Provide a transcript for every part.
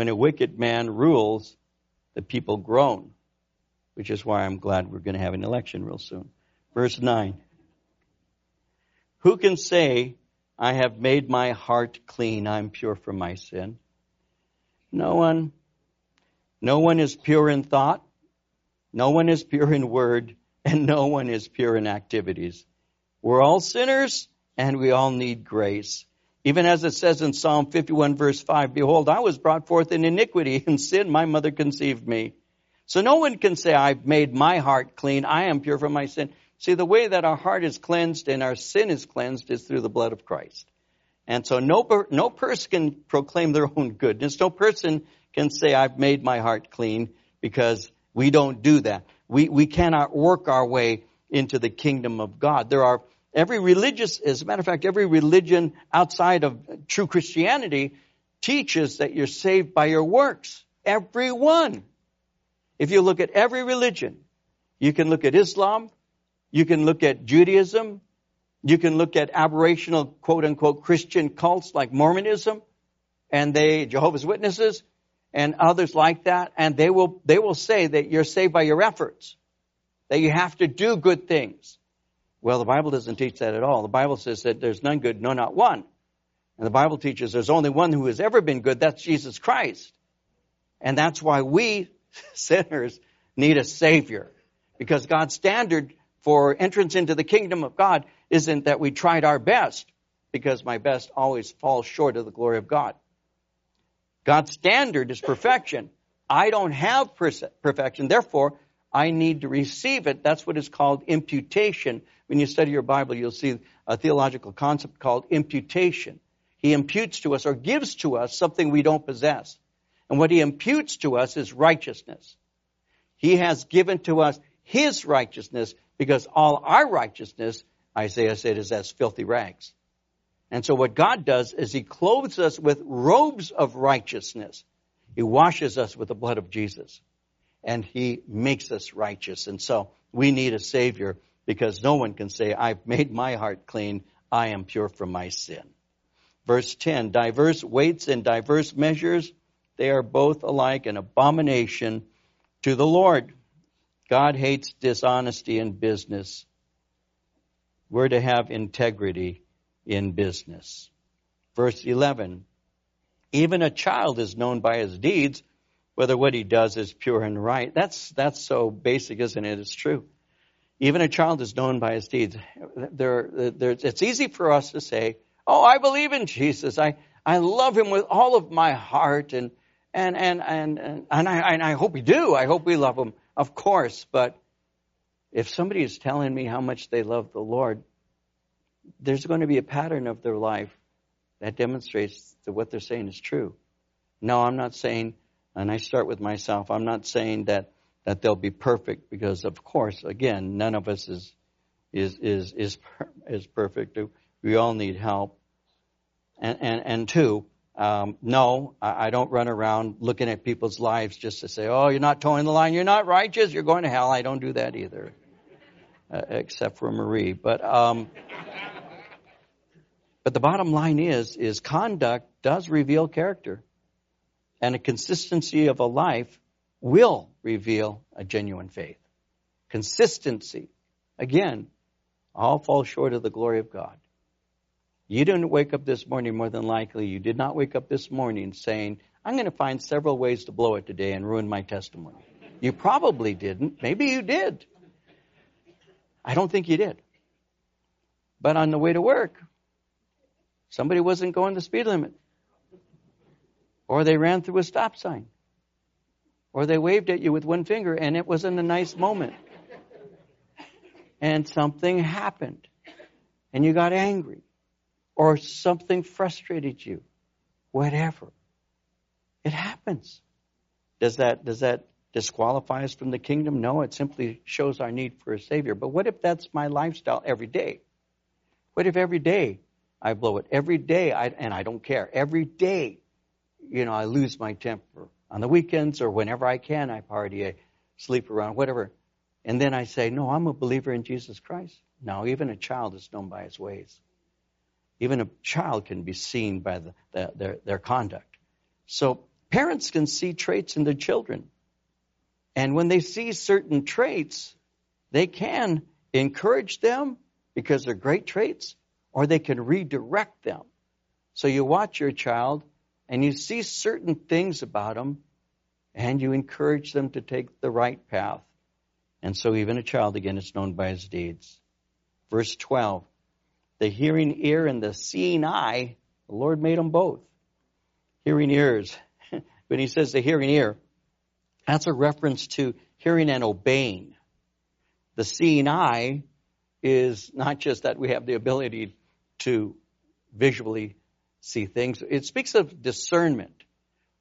When a wicked man rules, the people groan, which is why I'm glad we're going to have an election real soon. Verse 9. Who can say, I have made my heart clean, I'm pure from my sin? No one. No one is pure in thought, no one is pure in word, and no one is pure in activities. We're all sinners, and we all need grace. Even as it says in Psalm 51 verse 5, Behold, I was brought forth in iniquity, and sin my mother conceived me. So no one can say, I've made my heart clean, I am pure from my sin. See, the way that our heart is cleansed and our sin is cleansed is through the blood of Christ. And so no, no person can proclaim their own goodness. No person can say, I've made my heart clean because we don't do that. We, we cannot work our way into the kingdom of God. There are every religious, as a matter of fact, every religion outside of true Christianity teaches that you're saved by your works. Every one. If you look at every religion, you can look at Islam, you can look at Judaism. You can look at aberrational quote unquote Christian cults like Mormonism and they, Jehovah's Witnesses and others like that. And they will, they will say that you're saved by your efforts. That you have to do good things. Well, the Bible doesn't teach that at all. The Bible says that there's none good, no, not one. And the Bible teaches there's only one who has ever been good. That's Jesus Christ. And that's why we sinners need a Savior. Because God's standard for entrance into the kingdom of God isn't that we tried our best, because my best always falls short of the glory of God. God's standard is perfection. I don't have perfection, therefore, I need to receive it. That's what is called imputation. When you study your Bible, you'll see a theological concept called imputation. He imputes to us or gives to us something we don't possess. And what he imputes to us is righteousness. He has given to us his righteousness because all our righteousness, Isaiah said, is as filthy rags. And so what God does is He clothes us with robes of righteousness. He washes us with the blood of Jesus. And He makes us righteous. And so we need a Savior because no one can say, I've made my heart clean. I am pure from my sin. Verse 10, diverse weights and diverse measures, they are both alike an abomination to the Lord. God hates dishonesty in business. We're to have integrity in business. Verse 11. Even a child is known by his deeds, whether what he does is pure and right. That's, that's so basic, isn't it? It's true. Even a child is known by his deeds. There, there, it's easy for us to say, Oh, I believe in Jesus. I, I love him with all of my heart and, and, and, and, and, I, and I hope we do. I hope we love him. Of course, but if somebody is telling me how much they love the Lord, there's going to be a pattern of their life that demonstrates that what they're saying is true. No, I'm not saying, and I start with myself, I'm not saying that, that they'll be perfect because of course, again, none of us is, is, is, is, is perfect. We all need help. And, and, and two, um, no, I, I don't run around looking at people's lives just to say, oh, you're not toeing the line, you're not righteous, you're going to hell. I don't do that either, uh, except for Marie. But, um, but the bottom line is, is conduct does reveal character. And a consistency of a life will reveal a genuine faith. Consistency. Again, all fall short of the glory of God. You didn't wake up this morning, more than likely, you did not wake up this morning saying, I'm going to find several ways to blow it today and ruin my testimony. You probably didn't. Maybe you did. I don't think you did. But on the way to work, somebody wasn't going the speed limit. Or they ran through a stop sign. Or they waved at you with one finger and it wasn't a nice moment. And something happened. And you got angry or something frustrated you, whatever. It happens. Does that, does that disqualify us from the kingdom? No, it simply shows our need for a Savior. But what if that's my lifestyle every day? What if every day I blow it? Every day, I, and I don't care. Every day, you know, I lose my temper. On the weekends or whenever I can, I party, I sleep around, whatever. And then I say, no, I'm a believer in Jesus Christ. Now, even a child is known by his ways. Even a child can be seen by the, the, their, their conduct. So Parents can see traits in their children. And when they see certain traits, they can encourage them because they're great traits, or they can redirect them. So you watch your child and you see certain things about them and you encourage them to take the right path. And so even a child again is known by his deeds. Verse 12. The hearing ear and the seeing eye, the Lord made them both. Hearing ears. when he says the hearing ear, that's a reference to hearing and obeying. The seeing eye is not just that we have the ability to visually see things. It speaks of discernment.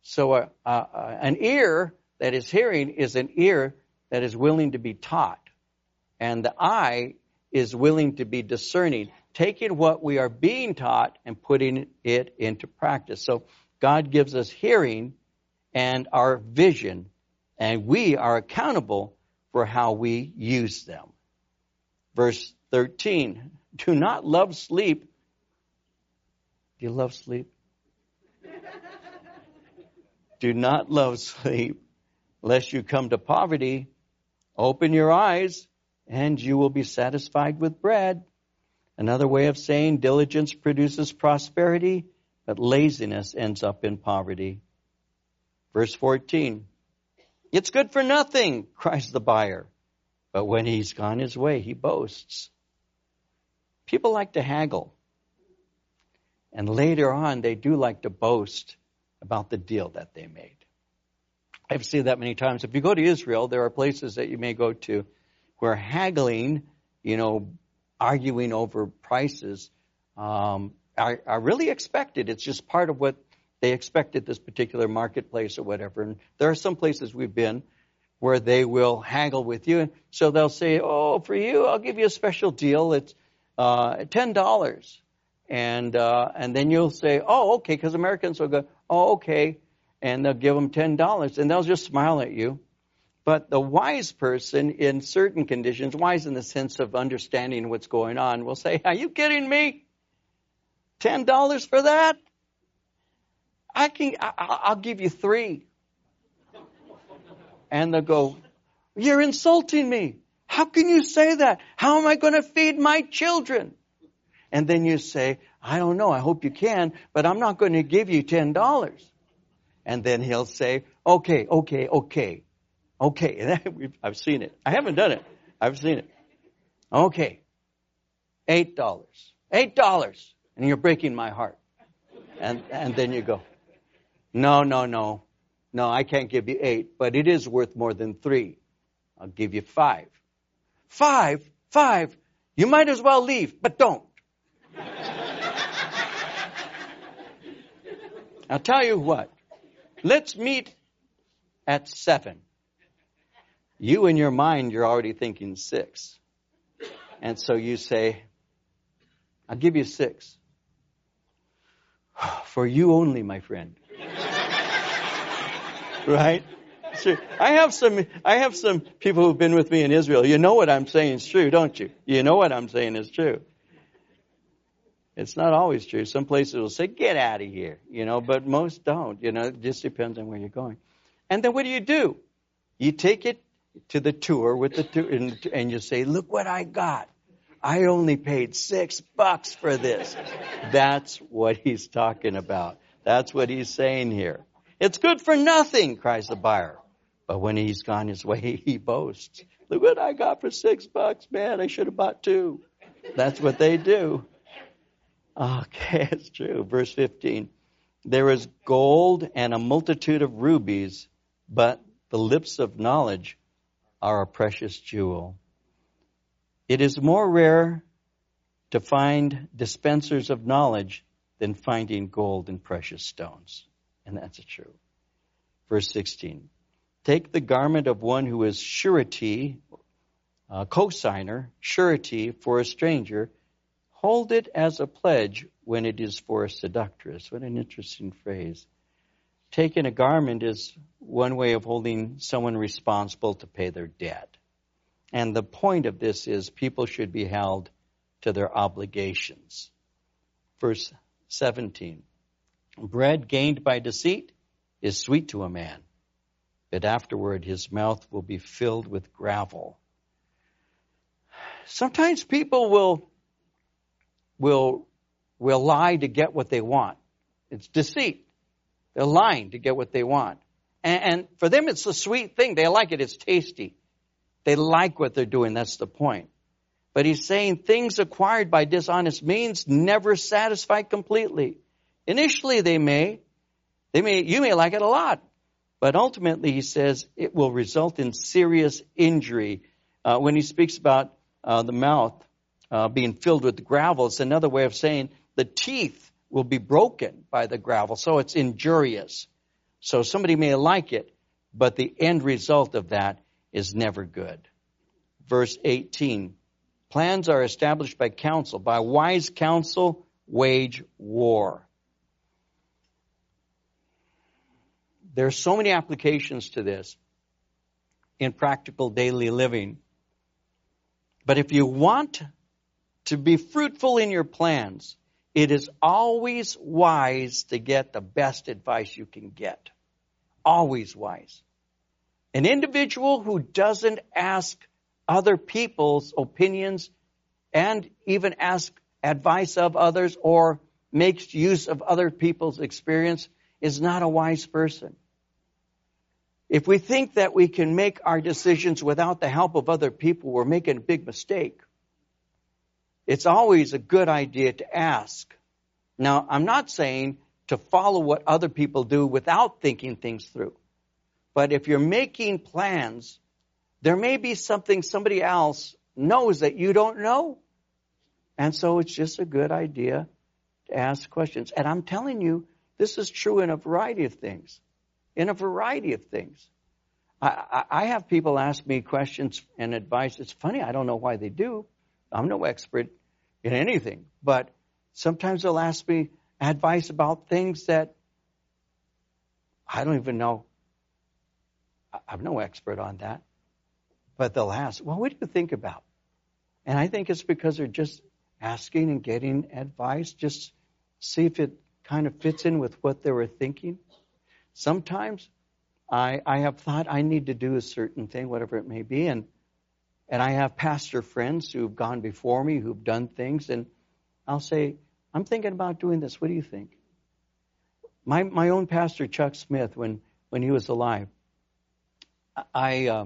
So uh, uh, an ear that is hearing is an ear that is willing to be taught. And the eye is willing to be discerning, taking what we are being taught and putting it into practice. So God gives us hearing and our vision, and we are accountable for how we use them. Verse 13, do not love sleep. Do you love sleep? do not love sleep, lest you come to poverty. Open your eyes, and you will be satisfied with bread. Another way of saying diligence produces prosperity, but laziness ends up in poverty. Verse 14. It's good for nothing, cries the buyer. But when he's gone his way, he boasts. People like to haggle. And later on, they do like to boast about the deal that they made. I've seen that many times. If you go to Israel, there are places that you may go to where haggling, you know, arguing over prices, um, are, are really expected. It's just part of what they expect at this particular marketplace or whatever. And there are some places we've been where they will haggle with you. And so they'll say, oh, for you, I'll give you a special deal. It's uh, $10. And, uh, and then you'll say, oh, okay, because Americans will go, oh, okay. And they'll give them $10 and they'll just smile at you. But the wise person in certain conditions, wise in the sense of understanding what's going on, will say, are you kidding me? $10 for that? I can, I, I'll give you three. And they'll go, you're insulting me. How can you say that? How am I going to feed my children? And then you say, I don't know. I hope you can, but I'm not going to give you $10. And then he'll say, okay, okay, okay, okay. I've seen it. I haven't done it. I've seen it. Okay. $8. $8. And you're breaking my heart. And, and then you go, no, no, no. No, I can't give you eight, but it is worth more than three. I'll give you five. Five? Five? You might as well leave, but don't. I'll tell you what. Let's meet at seven. You in your mind, you're already thinking six. And so you say, I'll give you six. For you only, my friend right? Sure. I have some, I have some people who've been with me in Israel. You know what I'm saying is true, don't you? You know what I'm saying is true. It's not always true. Some places will say, get out of here, you know, but most don't, you know, it just depends on where you're going. And then what do you do? You take it to the tour with the tour and, and you say, look what I got. I only paid six bucks for this. That's what he's talking about. That's what he's saying here. It's good for nothing, cries the buyer. But when he's gone his way, he boasts. Look what I got for six bucks, man. I should have bought two. That's what they do. Okay, it's true. Verse 15. There is gold and a multitude of rubies, but the lips of knowledge are a precious jewel. It is more rare to find dispensers of knowledge than finding gold and precious stones. And that's true. Verse 16. Take the garment of one who is surety, uh, cosigner, surety for a stranger. Hold it as a pledge when it is for a seductress. What an interesting phrase. Taking a garment is one way of holding someone responsible to pay their debt. And the point of this is people should be held to their obligations. Verse 17 bread gained by deceit is sweet to a man, but afterward his mouth will be filled with gravel. Sometimes people will will will lie to get what they want. It's deceit. They're lying to get what they want. And, and for them, it's a sweet thing. They like it. It's tasty. They like what they're doing. That's the point. But he's saying things acquired by dishonest means never satisfy completely. Initially, they may. They may, you may like it a lot. But ultimately, he says it will result in serious injury. Uh, when he speaks about uh, the mouth uh, being filled with gravel, it's another way of saying the teeth will be broken by the gravel. So it's injurious. So somebody may like it, but the end result of that is never good. Verse 18. Plans are established by counsel. By wise counsel, wage war. There are so many applications to this in practical daily living. But if you want to be fruitful in your plans, it is always wise to get the best advice you can get. Always wise. An individual who doesn't ask other people's opinions and even ask advice of others or makes use of other people's experience is not a wise person. If we think that we can make our decisions without the help of other people, we're making a big mistake. It's always a good idea to ask. Now, I'm not saying to follow what other people do without thinking things through. But if you're making plans, there may be something somebody else knows that you don't know. And so it's just a good idea to ask questions. And I'm telling you, this is true in a variety of things. In a variety of things. I, I, have people ask me questions and advice. It's funny, I don't know why they do. I'm no expert in anything. But sometimes they'll ask me advice about things that I don't even know. I'm no expert on that. But they'll ask, well, what do you think about? And I think it's because they're just asking and getting advice, just see if it kind of fits in with what they were thinking. Sometimes I, I have thought I need to do a certain thing, whatever it may be, and and I have pastor friends who've gone before me, who've done things, and I'll say, I'm thinking about doing this. What do you think? My my own pastor Chuck Smith, when when he was alive, I uh,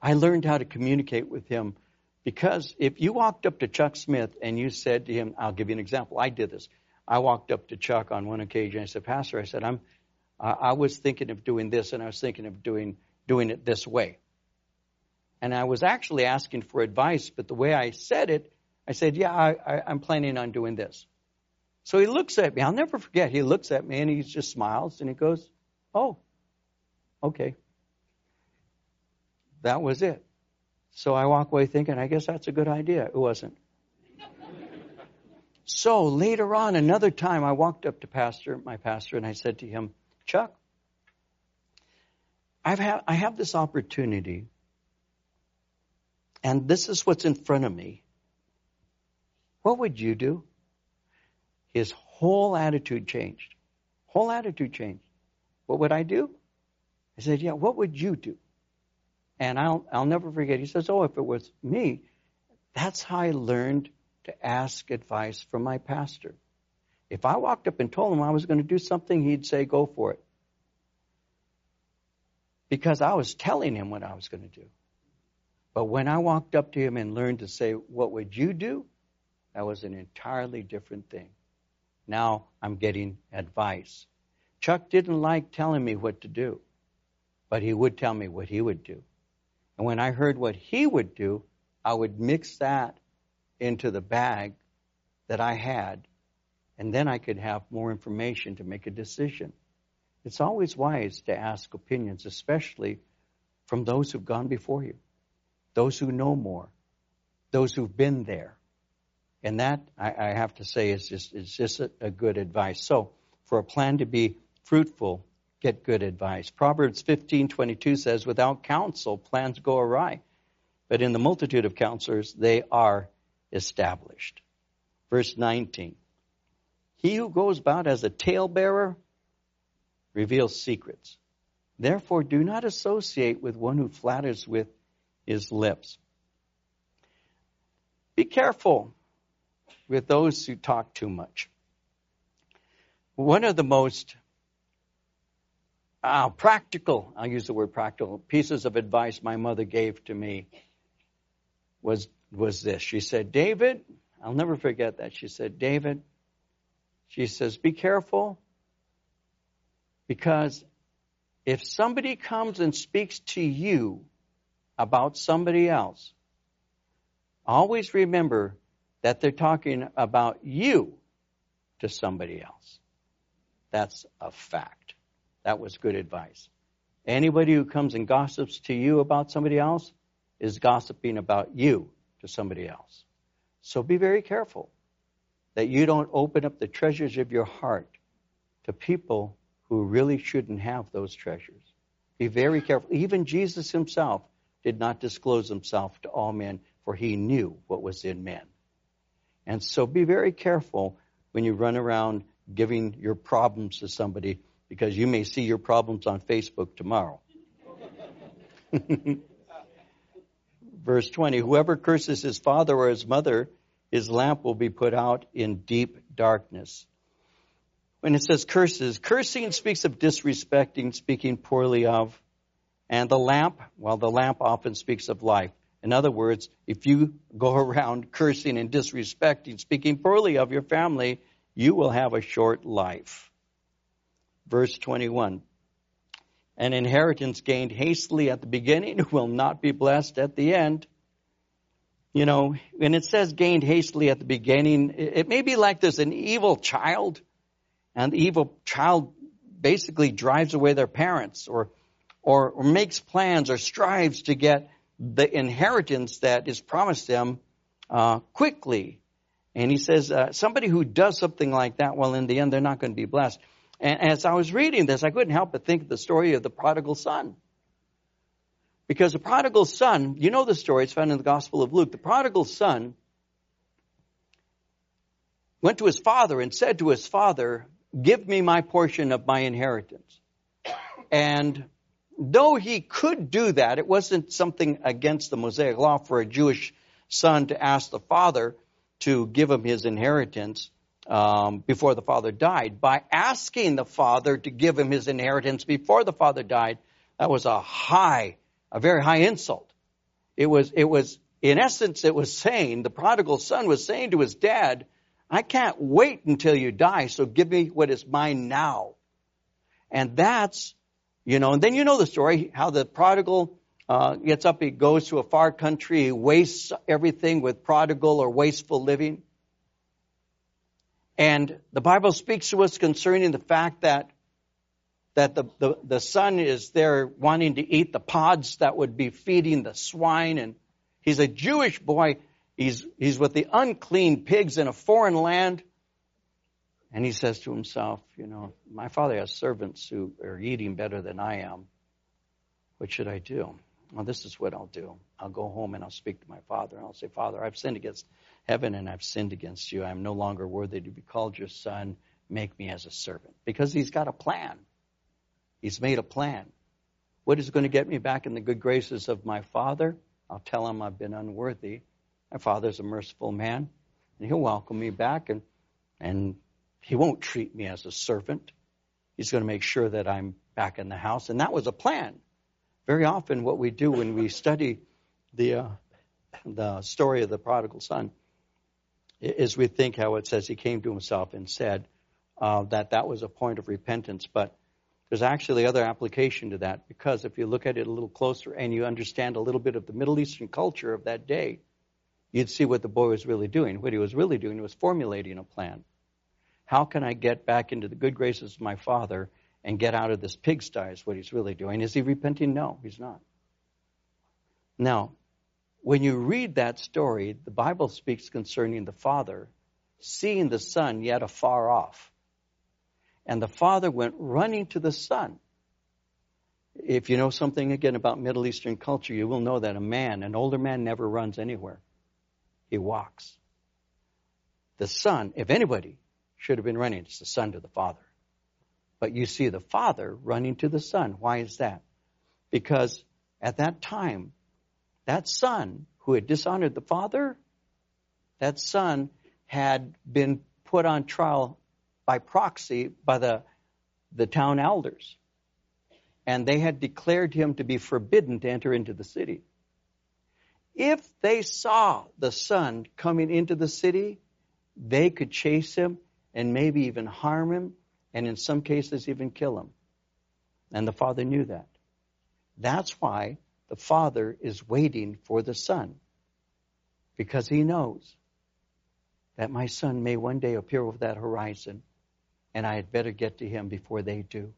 I learned how to communicate with him because if you walked up to Chuck Smith and you said to him, I'll give you an example. I did this. I walked up to Chuck on one occasion. I said, Pastor, I said, I'm, I was thinking of doing this and I was thinking of doing, doing it this way. And I was actually asking for advice, but the way I said it, I said, yeah, I, I, I'm planning on doing this. So he looks at me. I'll never forget. He looks at me and he just smiles and he goes, oh, okay. That was it. So I walk away thinking, I guess that's a good idea. It wasn't. so later on, another time, I walked up to pastor, my pastor, and I said to him, Chuck, I've had, I have this opportunity, and this is what's in front of me. What would you do? His whole attitude changed. Whole attitude changed. What would I do? I said, Yeah, what would you do? And I'll, I'll never forget, he says, Oh, if it was me, that's how I learned to ask advice from my pastor. If I walked up and told him I was going to do something, he'd say, Go for it. Because I was telling him what I was going to do. But when I walked up to him and learned to say, What would you do? That was an entirely different thing. Now I'm getting advice. Chuck didn't like telling me what to do, but he would tell me what he would do. And when I heard what he would do, I would mix that into the bag that I had, and then I could have more information to make a decision. It's always wise to ask opinions, especially from those who've gone before you, those who know more, those who've been there. And that, I, I have to say, is just, is just a, a good advice. So, for a plan to be fruitful, get good advice. Proverbs 15:22 says, "Without counsel, plans go awry, but in the multitude of counselors, they are established." Verse 19. He who goes about as a talebearer reveals secrets. Therefore, do not associate with one who flatters with his lips. Be careful with those who talk too much. One of the most uh, practical, I'll use the word practical, pieces of advice my mother gave to me was, was this. She said, David, I'll never forget that. She said, David, she says, be careful because if somebody comes and speaks to you about somebody else, always remember that they're talking about you to somebody else. That's a fact. That was good advice. Anybody who comes and gossips to you about somebody else is gossiping about you to somebody else. So be very careful that you don't open up the treasures of your heart to people who really shouldn't have those treasures. Be very careful. Even Jesus himself did not disclose himself to all men, for he knew what was in men. And so be very careful when you run around giving your problems to somebody because you may see your problems on Facebook tomorrow. Verse 20 Whoever curses his father or his mother, his lamp will be put out in deep darkness. When it says curses, cursing speaks of disrespecting, speaking poorly of. And the lamp, well, the lamp often speaks of life. In other words, if you go around cursing and disrespecting, speaking poorly of your family, you will have a short life. Verse 21. An inheritance gained hastily at the beginning will not be blessed at the end. You know, when it says gained hastily at the beginning, it may be like there's an evil child, and the evil child basically drives away their parents or, or, or makes plans or strives to get the inheritance that is promised them uh, quickly. And he says, uh, somebody who does something like that, well, in the end, they're not going to be blessed. And as I was reading this, I couldn't help but think of the story of the prodigal son. Because the prodigal son, you know the story, it's found in the Gospel of Luke. The prodigal son went to his father and said to his father, Give me my portion of my inheritance. And though he could do that, it wasn't something against the Mosaic law for a Jewish son to ask the father to give him his inheritance um, before the father died. By asking the father to give him his inheritance before the father died, that was a high, a very high insult. It was, it was, in essence, it was saying, the prodigal son was saying to his dad, I can't wait until you die, so give me what is mine now. And that's, you know, and then you know the story, how the prodigal uh, gets up, he goes to a far country, he wastes everything with prodigal or wasteful living. And the Bible speaks to us concerning the fact that that the, the, the son is there wanting to eat the pods that would be feeding the swine and he's a Jewish boy. He's he's with the unclean pigs in a foreign land. And he says to himself, you know, my father has servants who are eating better than I am. What should I do? Well, this is what I'll do. I'll go home and I'll speak to my father and I'll say, Father, I've sinned against heaven and I've sinned against you. I'm no longer worthy to be called your son. Make me as a servant. Because he's got a plan. He's made a plan. What is going to get me back in the good graces of my father? I'll tell him I've been unworthy. My father's a merciful man, and he'll welcome me back, and, and he won't treat me as a servant. He's going to make sure that I'm back in the house. And that was a plan. Very often, what we do when we study the, uh, the story of the prodigal son is we think how it says he came to himself and said uh, that that was a point of repentance. But there's actually other application to that because if you look at it a little closer and you understand a little bit of the Middle Eastern culture of that day, you'd see what the boy was really doing. What he was really doing was formulating a plan. How can I get back into the good graces of my father and get out of this pigsty is what he's really doing. Is he repenting? No, he's not. Now, when you read that story, the Bible speaks concerning the father seeing the son yet afar off. And the father went running to the son. If you know something again about Middle Eastern culture, you will know that a man, an older man, never runs anywhere. He walks. The son, if anybody should have been running, it's the son to the father. But you see the Father running to the Son. Why is that? Because at that time, that Son who had dishonored the Father, that Son had been put on trial by proxy by the, the town elders. And they had declared him to be forbidden to enter into the city. If they saw the son coming into the city, they could chase him and maybe even harm him, and in some cases, even kill him. And the father knew that. That's why the father is waiting for the son, because he knows that my son may one day appear over that horizon, and I had better get to him before they do,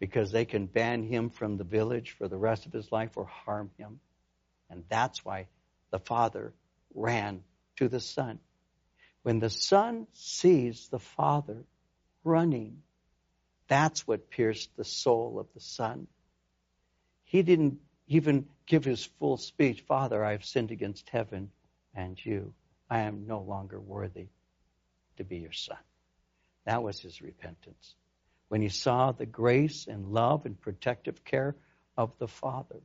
because they can ban him from the village for the rest of his life or harm him. And that's why the father ran to the son. When the son sees the father running, that's what pierced the soul of the son. He didn't even give his full speech Father, I have sinned against heaven and you. I am no longer worthy to be your son. That was his repentance. When he saw the grace and love and protective care of the Father.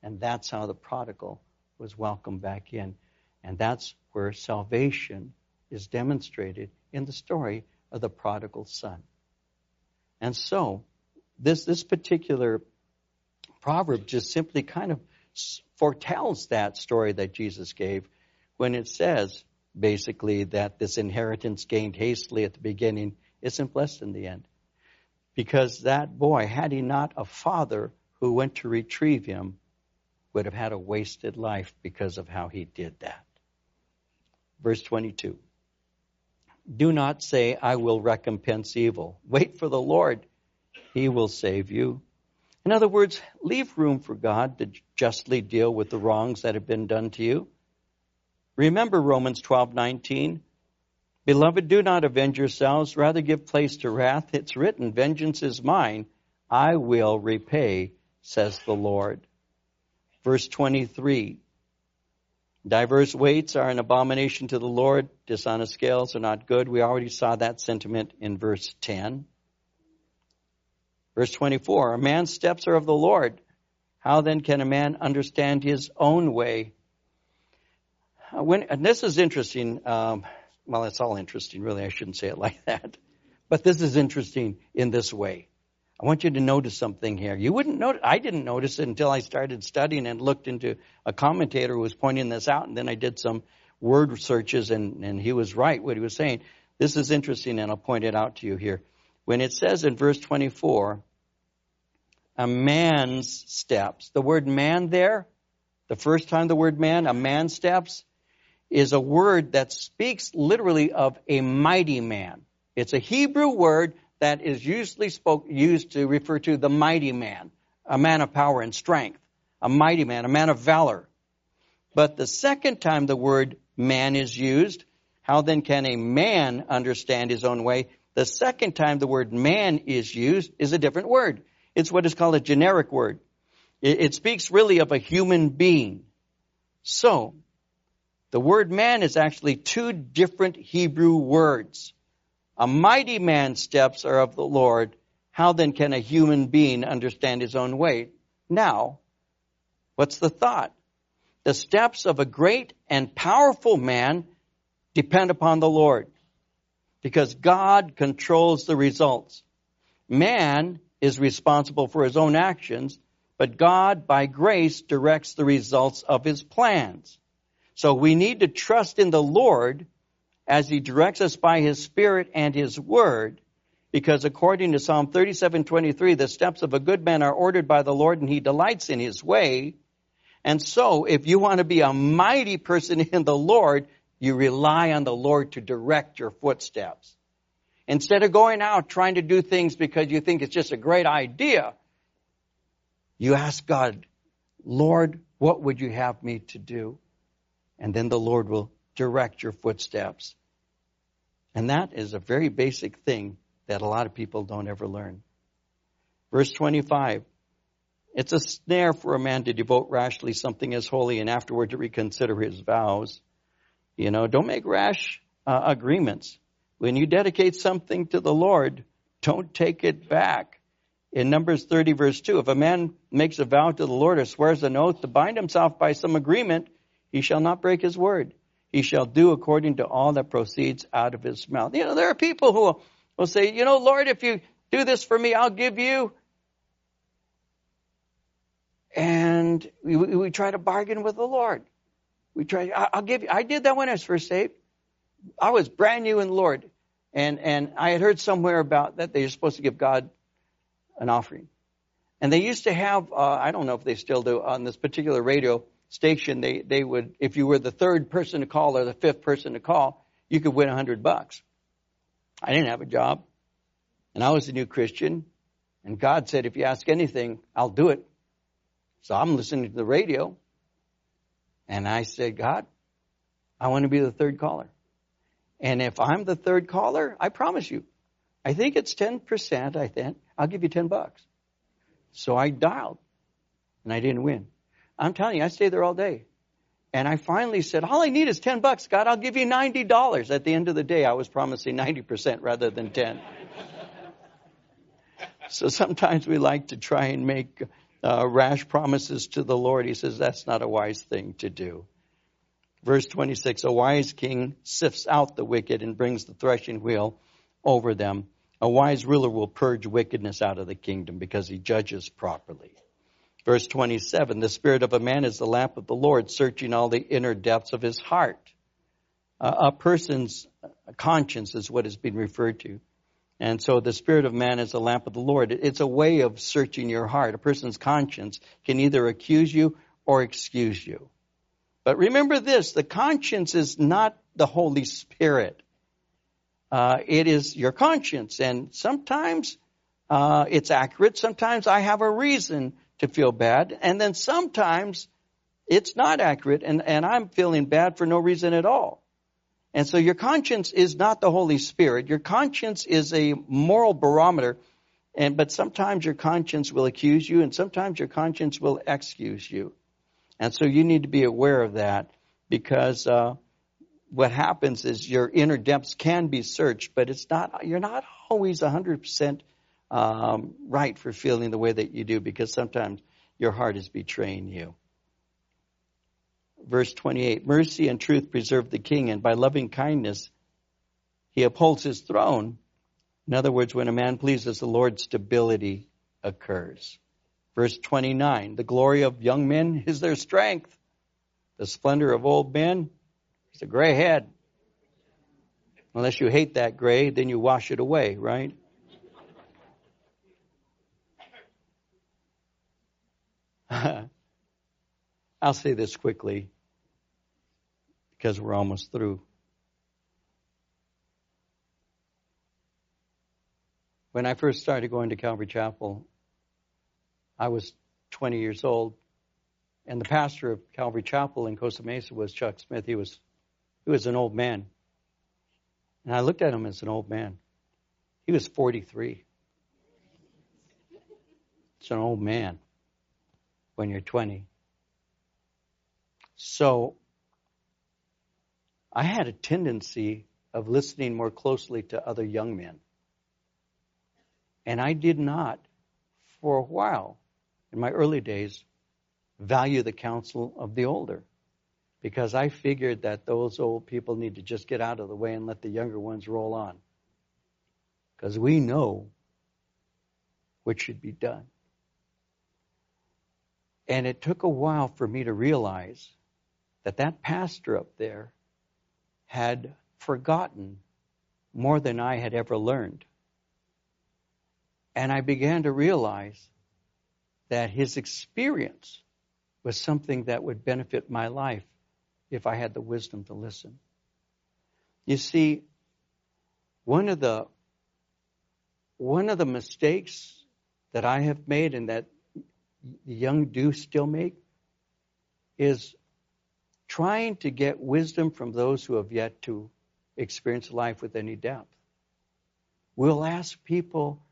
And that's how the prodigal was welcomed back in. And that's where salvation is demonstrated in the story of the prodigal son. And so, this, this particular proverb just simply kind of foretells that story that Jesus gave when it says, basically, that this inheritance gained hastily at the beginning isn't blessed in the end. Because that boy, had he not a father who went to retrieve him, would have had a wasted life because of how he did that. Verse 22. Do not say, I will recompense evil. Wait for the Lord. He will save you. In other words, leave room for God to justly deal with the wrongs that have been done to you. Remember Romans 12:19. Beloved, do not avenge yourselves, rather give place to wrath. It's written, vengeance is mine, I will repay, says the Lord. Verse 23. Diverse weights are an abomination to the Lord. Dishonest scales are not good. We already saw that sentiment in verse 10. Verse 24. A man's steps are of the Lord. How then can a man understand his own way? When, and this is interesting. Um, well, it's all interesting, really. I shouldn't say it like that. But this is interesting in this way. I want you to notice something here. You wouldn't notice, I didn't notice it until I started studying and looked into a commentator who was pointing this out, and then I did some word searches, and, and he was right what he was saying. This is interesting, and I'll point it out to you here. When it says in verse 24, a man's steps, the word man there, the first time the word man, a man's steps, is a word that speaks literally of a mighty man. It's a Hebrew word that is usually spoke, used to refer to the mighty man, a man of power and strength, a mighty man, a man of valor. But the second time the word man is used, how then can a man understand his own way? The second time the word man is used is a different word. It's what is called a generic word. It, it speaks really of a human being. So, the word man is actually two different Hebrew words. A mighty man's steps are of the Lord. How then can a human being understand his own way? Now, what's the thought? The steps of a great and powerful man depend upon the Lord because God controls the results. Man is responsible for his own actions, but God, by grace, directs the results of his plans. So we need to trust in the Lord as he directs us by his spirit and his word because according to Psalm 37:23 the steps of a good man are ordered by the Lord and he delights in his way. And so if you want to be a mighty person in the Lord, you rely on the Lord to direct your footsteps. Instead of going out trying to do things because you think it's just a great idea, you ask God, Lord, what would you have me to do? And then the Lord will direct your footsteps. And that is a very basic thing that a lot of people don't ever learn. Verse 25. It's a snare for a man to devote rashly something as holy and afterward to reconsider his vows. You know, don't make rash uh, agreements. When you dedicate something to the Lord, Don't take it back. In Numbers 30 verse 2, if a man makes a vow to the Lord or swears an oath to bind himself by some agreement, he shall not break his word. He shall do according to all that proceeds out of his mouth. You know, there are people who will, will say, you know, Lord, if you do this for me, I'll give you. And we, we try to bargain with the Lord. We try, I'll give you, I did that when I was first saved. I was brand new in the Lord. And, and I had heard somewhere about that they're supposed to give God an offering. And they used to have, uh, I don't know if they still do, on this particular radio station, they, they would, if you were the third person to call or the fifth person to call, you could win a hundred bucks. I didn't have a job. And I was a new Christian. And God said, if you ask anything, I'll do it. So I'm listening to the radio. And I said, God, I want to be the third caller. And if I'm the third caller, I promise you, I think it's 10%, I think, I'll give you 10 bucks. So I dialed and I didn't win. I'm telling you, I stayed there all day. And I finally said, all I need is 10 bucks, God, I'll give you $90. At the end of the day, I was promising 90% rather than 10. so sometimes we like to try and make uh, rash promises to the Lord. He says that's not a wise thing to do. Verse 26, a wise king sifts out the wicked and brings the threshing wheel over them. A wise ruler will purge wickedness out of the kingdom because he judges properly. Verse 27, the spirit of a man is the lamp of the Lord, searching all the inner depths of his heart. Uh, a person's conscience is what is being referred to. And so the spirit of man is the lamp of the Lord. It's a way of searching your heart. A person's conscience can either accuse you or excuse you. But remember this, the conscience is not the Holy Spirit. Uh, it is your conscience. And sometimes uh, it's accurate. Sometimes I have a reason to feel bad. And then sometimes it's not accurate and, and I'm feeling bad for no reason at all. And so your conscience is not the Holy Spirit. Your conscience is a moral barometer. And, but sometimes your conscience will accuse you and sometimes your conscience will excuse you. And so you need to be aware of that because uh, what happens is your inner depths can be searched, but it's not. You're not always 100% um, right for feeling the way that you do because sometimes your heart is betraying you. Verse 28, mercy and truth preserve the king, and by loving kindness he upholds his throne. In other words, when a man pleases the Lord, stability occurs. Verse 29, the glory of young men is their strength. The splendor of old men is a gray head. Unless you hate that gray, then you wash it away, right? I'll say this quickly because we're almost through. When I first started going to Calvary Chapel, I was 20 years old, and the pastor of Calvary Chapel in Costa Mesa was Chuck Smith. He was he was an old man, and I looked at him as an old man. He was 43. It's an old man when you're 20. So I had a tendency of listening more closely to other young men. And I did not, for a while, in my early days, value the counsel of the older because I figured that those old people need to just get out of the way and let the younger ones roll on. Because we know what should be done. And it took a while for me to realize that that pastor up there had forgotten more than I had ever learned. And I began to realize that his experience was something that would benefit my life if I had the wisdom to listen. You see, one of the one of the mistakes that I have made and that the young do still make is trying to get wisdom from those who have yet to experience life with any depth. We'll ask people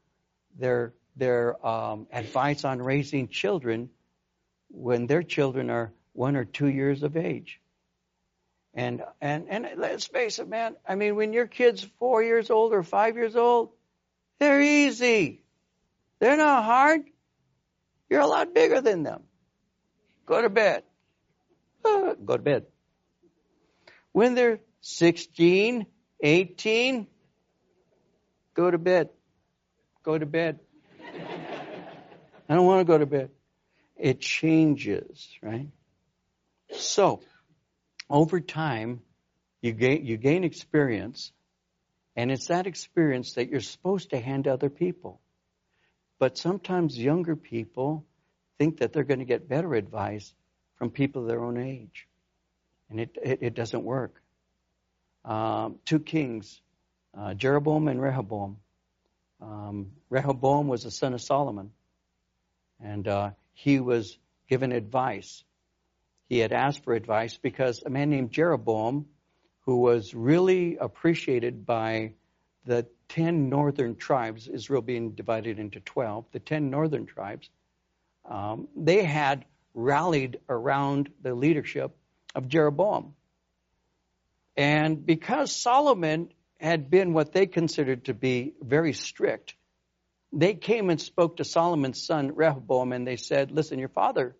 their their um, advice on raising children when their children are one or two years of age. And and and let's face it, man. I mean, when your kid's four years old or five years old, They're easy. They're not hard. You're a lot bigger than them. Go to bed. Uh, go to bed. When they're 16, 18, go to bed. Go to bed. I don't want to go to bed. It changes, right? So, over time, you gain, you gain experience, and it's that experience that you're supposed to hand to other people. But sometimes younger people think that they're going to get better advice from people their own age. And it, it, it doesn't work. Um, two kings, uh, Jeroboam and Rehoboam. Um, Rehoboam was the son of Solomon, and uh, he was given advice. He had asked for advice because a man named Jeroboam, who was really appreciated by the ten northern tribes, Israel being divided into 12, the ten northern tribes, um, they had rallied around the leadership of Jeroboam. And because Solomon had been what they considered to be very strict, they came and spoke to Solomon's son Rehoboam and they said, Listen, your father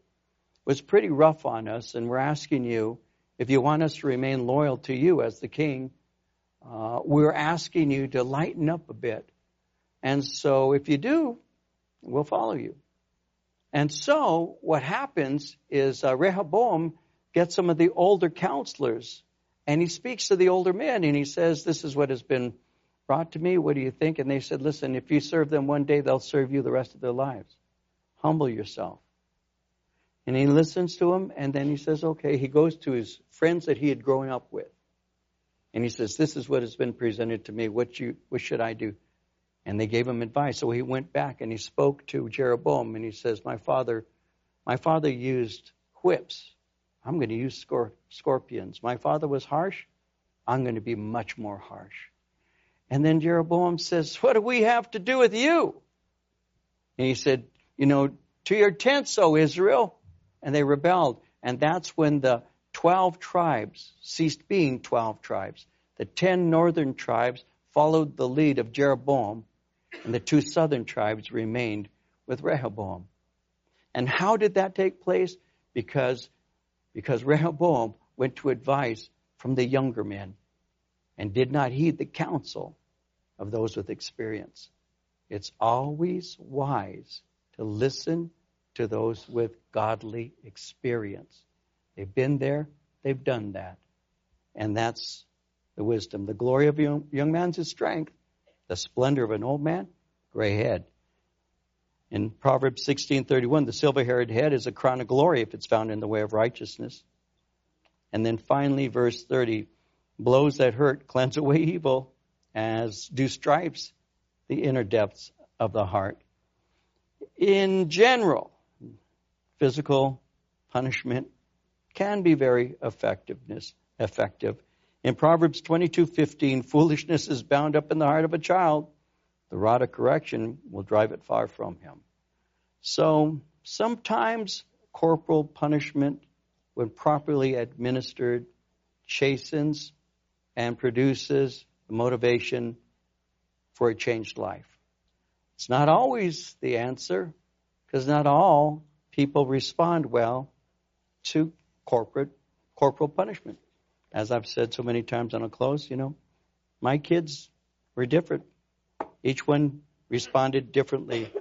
was pretty rough on us, and we're asking you if you want us to remain loyal to you as the king, uh, we're asking you to lighten up a bit. And so if you do, we'll follow you. And so what happens is uh, Rehoboam gets some of the older counselors and he speaks to the older men and he says, This is what has been brought to me. What do you think? And they said, Listen, if you serve them one day, they'll serve you the rest of their lives. Humble yourself. And he listens to them and then he says, Okay. He goes to his friends that he had grown up with. And he says, This is what has been presented to me. What, you, what should I do? And they gave him advice. So he went back and he spoke to Jeroboam and he says, My father, my father used whips. I'm going to use scor- scorpions. My father was harsh. I'm going to be much more harsh. And then Jeroboam says, What do we have to do with you? And he said, You know, to your tents, O Israel. And they rebelled. And that's when the 12 tribes ceased being 12 tribes. The 10 northern tribes followed the lead of Jeroboam, and the two southern tribes remained with Rehoboam. And how did that take place? Because, because Rehoboam went to advice from the younger men and did not heed the counsel of those with experience. It's always wise to listen to those with godly experience. They've been there, they've done that. And that's the wisdom. The glory of a young, young man's his strength. The splendor of an old man, gray head. In Proverbs 16:31, the silver-haired head is a crown of glory if it's found in the way of righteousness. And then finally, verse 30, blows that hurt cleanse away evil, as do stripes the inner depths of the heart. In general, physical punishment can be very effectiveness effective. In Proverbs 22:15, foolishness is bound up in the heart of a child. The rod of correction will drive it far from him. So sometimes corporal punishment, when properly administered, chastens and produces motivation for a changed life. It's not always the answer, because not all people respond well to corporate corporal punishment. As I've said so many times, and I'll close, you know, my kids were different. Each one responded differently.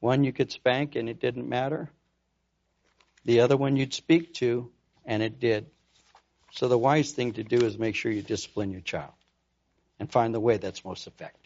One you could spank and it didn't matter. The other one you'd speak to and it did. So the wise thing to do is make sure you discipline your child and find the way that's most effective.